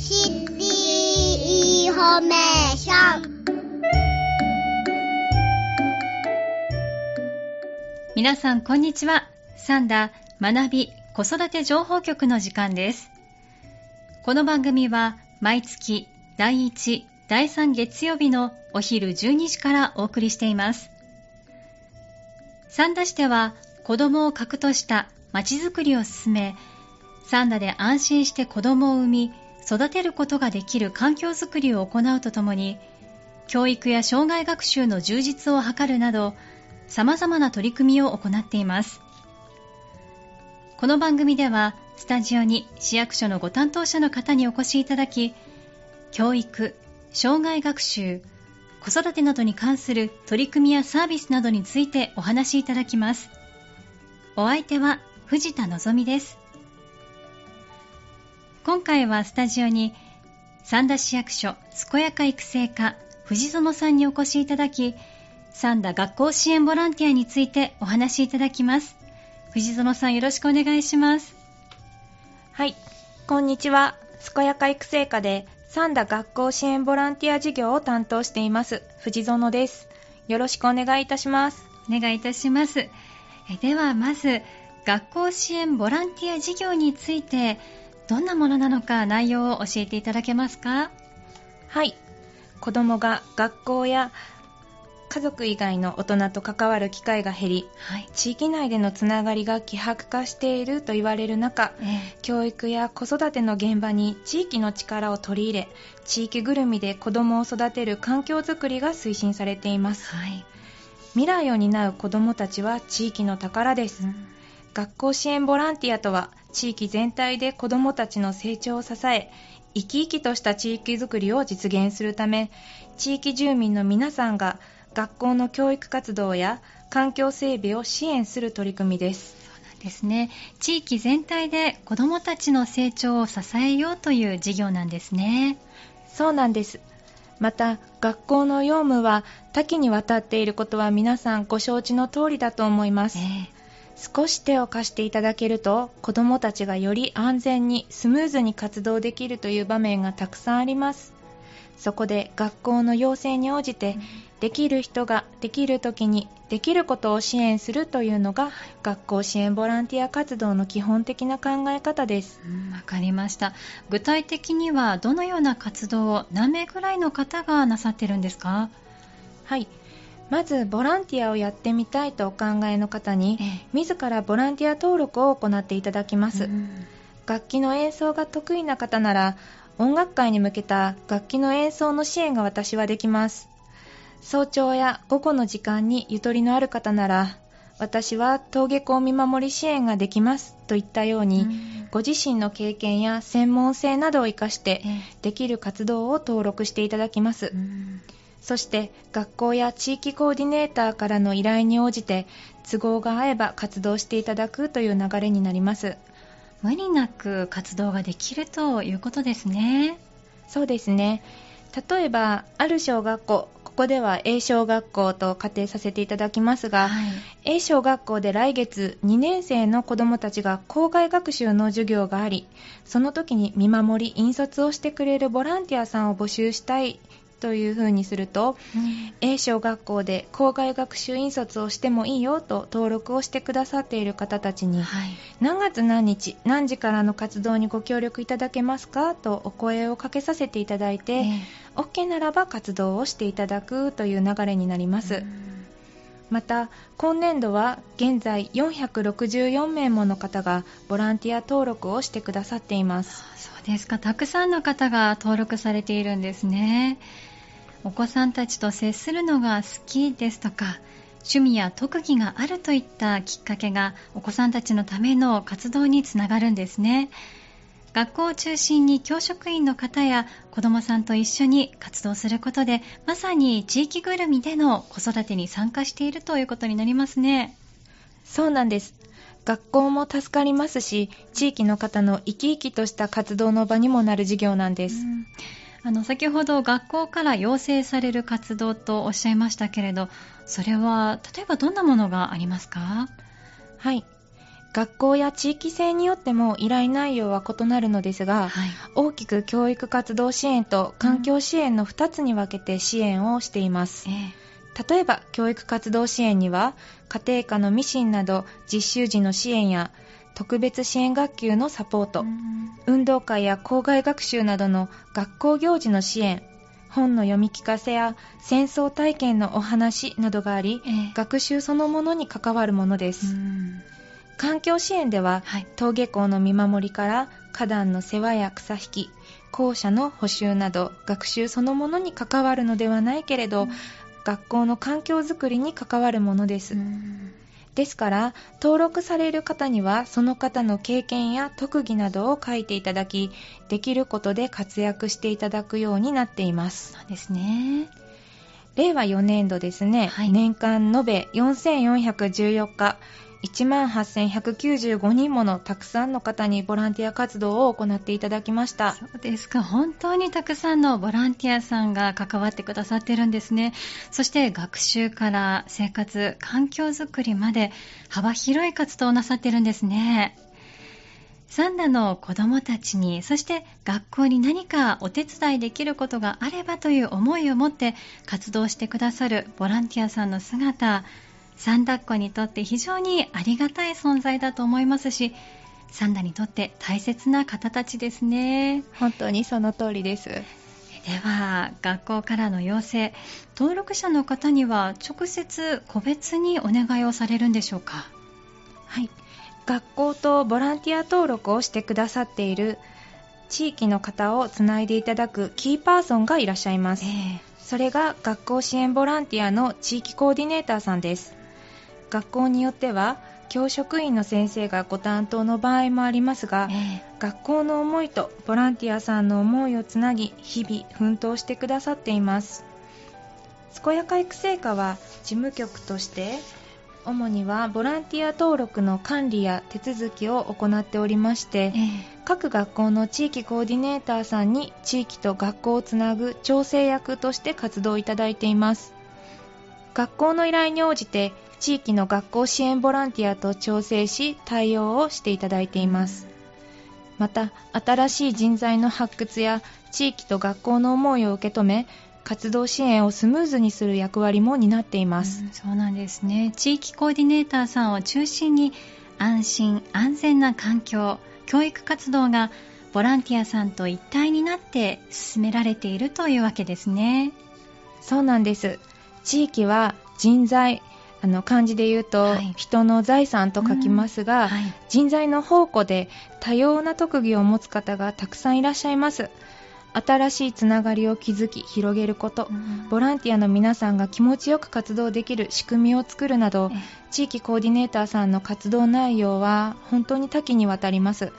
シティインフォメーション。皆さんこんにちは。さんだ学び子育て情報局の時間です。この番組は毎月第1第3月曜日のお昼12時からお送りしています。三田市では子供を核としたまちづくりを進め三田で安心して子供を産み育てることができる環境づくりを行うとともに教育や障害学習の充実を図るなど様々な取り組みを行っています。この番組ではスタジオに市役所のご担当者の方にお越しいただき教育、障害学習、子育てなどに関する取り組みやサービスなどについてお話しいただきます。お相手は藤田望です。今回はスタジオに三田市役所健やか育成課藤園さんにお越しいただき三田学校支援ボランティアについてお話しいただきます藤園さんよろしくお願いしますはい、こんにちは。健やか育成課で三田学校支援ボランティア事業を担当しています藤園です。よろしくお願いいたします。お願いいたしますえではまず学校支援ボランティア事業についてどんなものなのか内容を教えていただけますか？はい、子供が学校や家族以外の大人と関わる機会が減り、はい、地域内でのつながりが希薄化していると言われる中、え教育や子育ての現場に地域の力を取り入れ、地域ぐるみで子供を育てる環境づくりが推進されています。はい、未来を担う子供たちは地域の宝です。学校支援ボランティアとは地域全体で子どもたちの成長を支え生き生きとした地域づくりを実現するため地域住民の皆さんが学校の教育活動や環境整備を支援する取り組みです。ですね。地域全体で子どもたちの成長を支えようという事業なんですね。そうなんです。また学校の業務は多岐にわたっていることは皆さんご承知の通りだと思います、え少し手を貸していただけると子どもたちがより安全にスムーズに活動できるという場面がたくさんあります。そこで学校の要請に応じて、できる人ができる時にできることを支援するというのが学校支援ボランティア活動の基本的な考え方です。うんわかりました。具体的にはどのような活動を何名くらいの方がなさってるんですか？はいまずボランティアをやってみたいとお考えの方にえ自らボランティア登録を行っていただきます、うん楽器の演奏が得意な方なら音楽会に向けた楽器の演奏の支援が私はできます。早朝や午後の時間にゆとりのある方なら私は登下校見守り支援ができます。といったように、うん。ご自身の経験や専門性などを生かしてえ。できる活動を登録していただきます、うんそして学校や地域コーディネーターからの依頼に応じて都合が合えば活動していただくという流れになります。無理なく活動ができるということですね。そうですね。例えばある小学校ここでは A 小学校と仮定させていただきますが、はい。A 小学校で来月2年生の子どもたちが校外学習の授業がありその時に見守り引率をしてくれるボランティアさんを募集したいというふうにすると A 小学校で校外学習引率をしてもいいよと登録をしてくださっている方たちにはい。何月何日何時からの活動にご協力いただけますか？とお声をかけさせていただいて、え OK ならば活動をしていただくという流れになります、うん。また今年度は現在464名もの方がボランティア登録をしてくださっています。そうですか。たくさんの方が登録されているんですねお子さんたちと接するのが好きですとか趣味や特技があるといったきっかけがお子さんたちのための活動につながるんですね。学校を中心に教職員の方や子どもさんと一緒に活動することでまさに地域ぐるみでの子育てに参加しているということになりますね。そうなんです。学校も助かりますし地域の方の生き生きとした活動の場にもなる事業なんです、うんあの先ほど学校から要請される活動とおっしゃいましたけれどそれは例えばどんなものがありますか？はい学校や地域性によっても依頼内容は異なるのですが、はい。大きく教育活動支援と環境支援の2つに分けて支援をしていますえ。え例えば教育活動支援には家庭科のミシンなど実習時の支援や特別支援学級のサポート、うん。運動会や校外学習などの学校行事の支援。本の読み聞かせや戦争体験のお話などがありええ。学習そのものに関わるものでうす、ん。環境支援でははい。登下校の見守りから花壇の世話や草引き校舎の補修など学習そのものに関わるのではないけれど、学校の環境づくりに関わるものです、うんですから登録される方にはその方の経験や特技などを書いていただきできることで活躍していただくようになっています。そうですね。令和4年度ですね、はい。年間延べ4414日1万8195人ものたくさんの方にボランティア活動を行っていただきましたそうですか。本当にたくさんのボランティアさんが関わってくださってるんですね。そして学習から生活、環境づくりまで幅広い活動をなさってるんですね。サンダの子供たちに、そして学校に何かお手伝いできることがあればという思いを持って活動してくださるボランティアさんの姿、サンダっ子にとって非常にありがたい存在だと思いますし、サンダにとって大切な方たちですね。本当にその通りです。では、学校からの要請、登録者の方には直接個別にお願いをされるんでしょうか？はい、学校とボランティア登録をしてくださっている地域の方をつないでいただくキーパーソンがいらっしゃいます、え。それが学校支援ボランティアの地域コーディネーターさんです学校によっては教職員の先生がご担当の場合もありますが、え学校の思いとボランティアさんの思いをつなぎ日々奮闘してくださっています。健やか育成課は事務局として主にはボランティア登録の管理や手続きを行っておりましてええ。各学校の地域コーディネーターさんに地域と学校をつなぐ調整役として活動いただいています。学校の依頼に応じて地域の学校支援ボランティアと調整し対応をしていただいていますまた新しい人材の発掘や地域と学校の思いを受け止め活動支援をスムーズにする役割も担っています、うんそうなんですね。地域コーディネーターさんを中心に安心安全な環境、教育活動がボランティアさんと一体になって進められているというわけですね。そうなんです地域は人材あの漢字で言うと、はい。人の財産と書きますが、はい。人材の宝庫で多様な特技を持つ方がたくさんいらっしゃいます。新しいつながりを築き広げること、うん。ボランティアの皆さんが気持ちよく活動できる仕組みを作るなどええ。地域コーディネーターさんの活動内容は本当に多岐にわたります。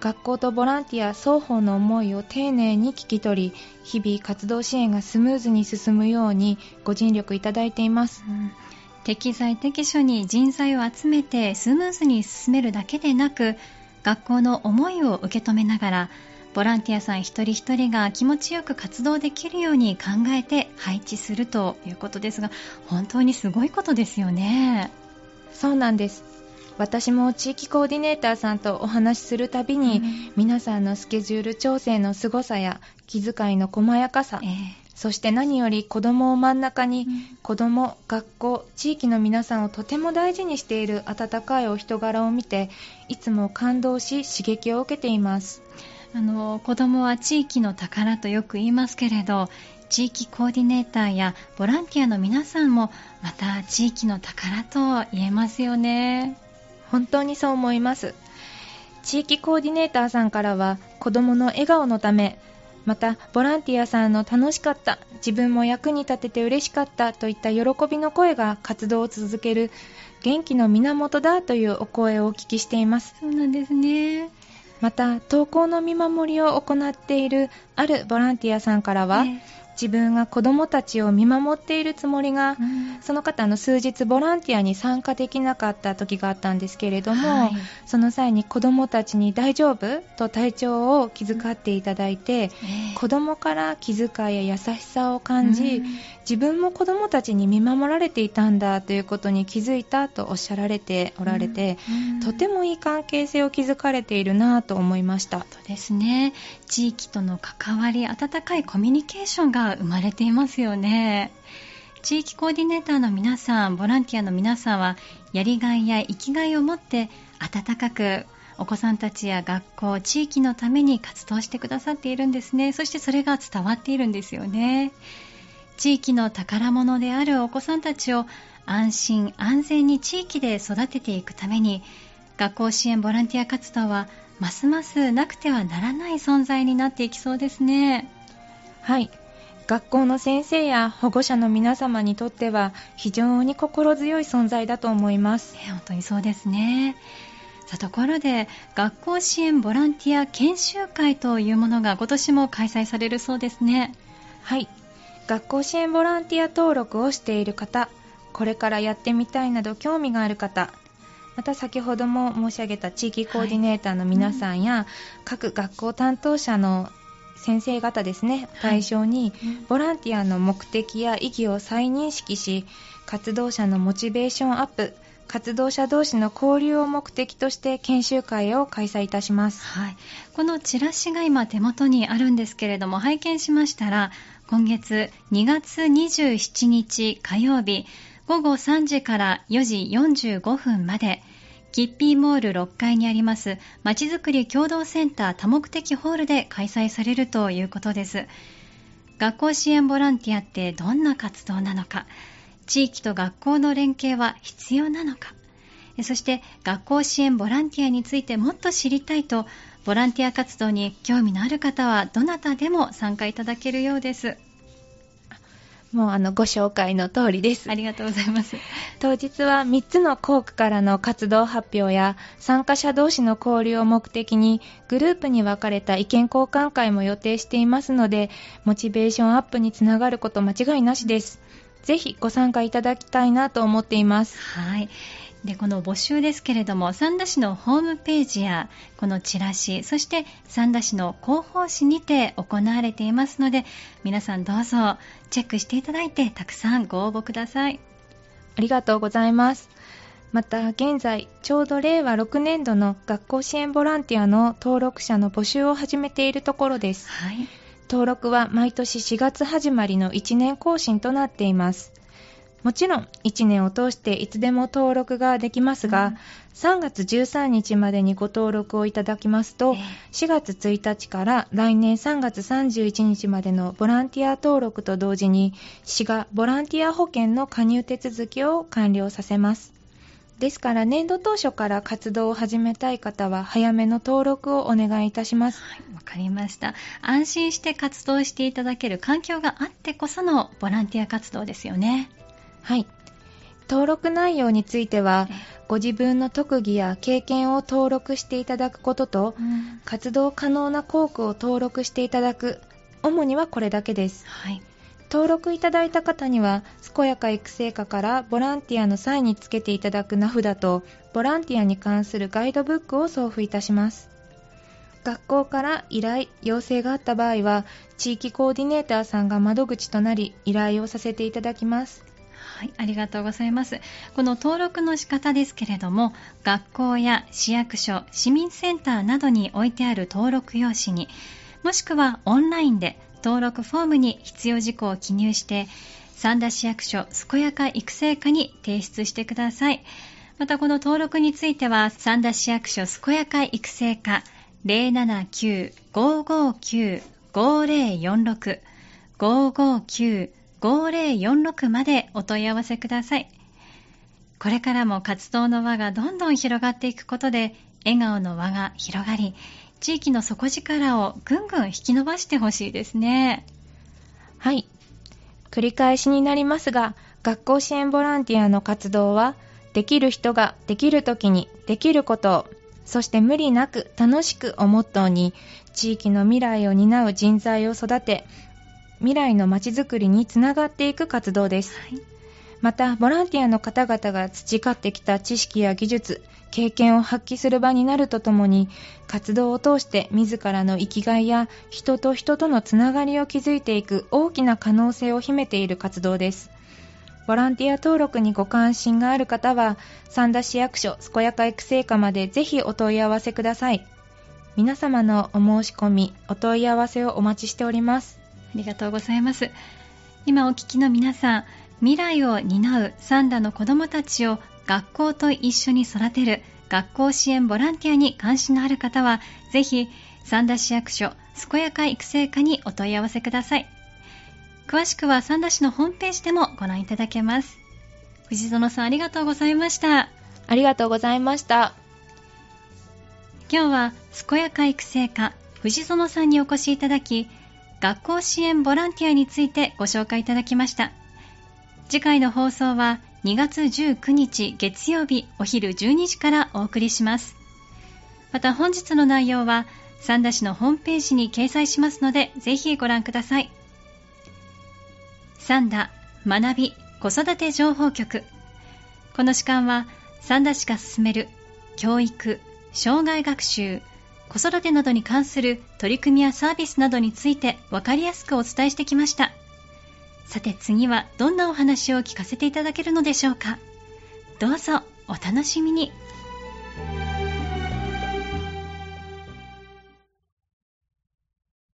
学校とボランティア双方の思いを丁寧に聞き取り日々活動支援がスムーズに進むようにご尽力いただいています。うん適材適所に人材を集めてスムーズに進めるだけでなく学校の思いを受け止めながらボランティアさん一人一人が気持ちよく活動できるように考えて配置するということですが本当にすごいことですよね。そうなんです。私も地域コーディネーターさんとお話しするたびに、うん。皆さんのスケジュール調整の凄さや気遣いの細やかさええそして何より子供を真ん中に、うん。子供学校地域の皆さんをとても大事にしている温かいお人柄を見ていつも感動し刺激を受けています。あの子供は地域の宝とよく言いますけれど地域コーディネーターやボランティアの皆さんもまた地域の宝と言えますよね。本当にそう思います。地域コーディネーターさんからは子供の笑顔のためまたボランティアさんの楽しかった自分も役に立てて嬉しかったといった喜びの声が活動を続ける元気の源だというお声をお聞きしていますそうなんですね。また登校の見守りを行っているあるボランティアさんからは、え自分が子どもたちを見守っているつもりが、その方の数日ボランティアに参加できなかった時があったんですけれども、はい、その際に子どもたちに大丈夫と体調を気遣っていただいて、えー、子どもから気遣いや優しさを感じ、自分も子どもたちに見守られていたんだということに気づいたとおっしゃられておられて、とてもいい関係性を築かれているなと思いました。そうですね。地域との関わり温かいコミュニケーションが生まれていますよね。地域コーディネーターの皆さんボランティアの皆さんはやりがいや生きがいを持って温かくお子さんたちや学校地域のために活動してくださっているんですね。そしてそれが伝わっているんですよね。地域の宝物であるお子さんたちを安心安全に地域で育てていくために学校支援ボランティア活動はますますなくてはならない存在になっていきそうですね。はい。学校の先生や保護者の皆様にとっては非常に心強い存在だと思います、え本当にそうですね。さあところで学校支援ボランティア研修会というものが今年も開催されるそうですね。はい。学校支援ボランティア登録をしている方これからやってみたいなど興味がある方また先ほども申し上げた地域コーディネーターの皆さんや、はい。うん、各学校担当者の先生方ですね対象に、ボランティアの目的や意義を再認識し活動者のモチベーションアップ活動者同士の交流を目的として研修会を開催いたします、はい、このチラシが今手元にあるんですけれども拝見しましたら今月2月27日火曜日午後3時から4時45分までキッピーモール6階にありますまちづくり共同センター多目的ホールで開催されるということです。学校支援ボランティアってどんな活動なのか。地域と学校の連携は必要なのか。そして学校支援ボランティアについてもっと知りたいとボランティア活動に興味のある方はどなたでも参加いただけるようです。もうあのご紹介の通りです。ありがとうございます。当日は3つの校区からの活動発表や参加者同士の交流を目的にグループに分かれた意見交換会も予定していますので、モチベーションアップにつながること間違いなしです。ぜひご参加いただきたいなと思っています。はい。でこの募集ですけれども三田市のホームページやこのチラシそして三田市の広報誌にて行われていますので皆さんどうぞチェックしていただいてたくさんご応募ください。ありがとうございます。また現在ちょうど令和6年度の学校支援ボランティアの登録者の募集を始めているところです、はい、登録は毎年4月始まりの1年更新となっていますもちろん1年を通していつでも登録ができますが、うん、3月13日までにご登録をいただきますと、4月1日から来年3月31日までのボランティア登録と同時に市がボランティア保険の加入手続きを完了させます。ですから年度当初から活動を始めたい方は早めの登録をお願いいたします。はい、わかりました。安心して活動していただける環境があってこそのボランティア活動ですよね。はい。登録内容については、ご自分の特技や経験を登録していただくことと、うん、活動可能な校区を登録していただく、主にはこれだけです。はい。登録いただいた方には、健やか育成課からボランティアの際につけていただく名札と、ボランティアに関するガイドブックを送付いたします。学校から依頼、要請があった場合は、地域コーディネーターさんが窓口となり、依頼をさせていただきます。はい、ありがとうございます。この登録の仕方ですけれども、学校や市役所、市民センターなどに置いてある登録用紙に、もしくはオンラインで登録フォームに必要事項を記入して、三田市役所健やか育成課に提出してください。またこの登録については、三田市役所健やか育成課079-559-5046 559 5046までお問い合わせください。これからも活動の輪がどんどん広がっていくことで、笑顔の輪が広がり、地域の底力をぐんぐん引き伸ばしてほしいですね。はい。繰り返しになりますが、学校支援ボランティアの活動は、できる人ができる時にできることを、そして無理なく楽しくをモットーに、地域の未来を担う人材を育て、未来のまちづくりにつながっていく活動です。はい。また、ボランティアの方々が培ってきた知識や技術、経験を発揮する場になるとともに、活動を通して自らの生きがいや人と人とのつながりを築いていく大きな可能性を秘めている活動です。ボランティア登録にご関心がある方は、三田市役所健やか育成課までぜひお問い合わせください。皆様のお申し込み、お問い合わせをお待ちしております。ありがとうございます。今お聞きの皆さん、未来を担うサンダの子どもたちを学校と一緒に育てる学校支援ボランティアに関心のある方は、ぜひ三田市役所健やか育成課にお問い合わせください。詳しくは三田市のホームページでもご覧いただけます。藤園さんありがとうございました。ありがとうございました。今日は健やか育成課藤園さんにお越しいただき学校支援ボランティアについてご紹介いただきました。次回の放送は2月19日月曜日お昼12時からお送りします。また本日の内容は三田市のホームページに掲載しますのでぜひご覧ください。三田学び子育て情報局。この時間は三田市が進める教育障害学習子育てなどに関する取り組みやサービスなどについて分かりやすくお伝えしてきました。さて次はどんなお話を聞かせていただけるのでしょうか。どうぞお楽しみに。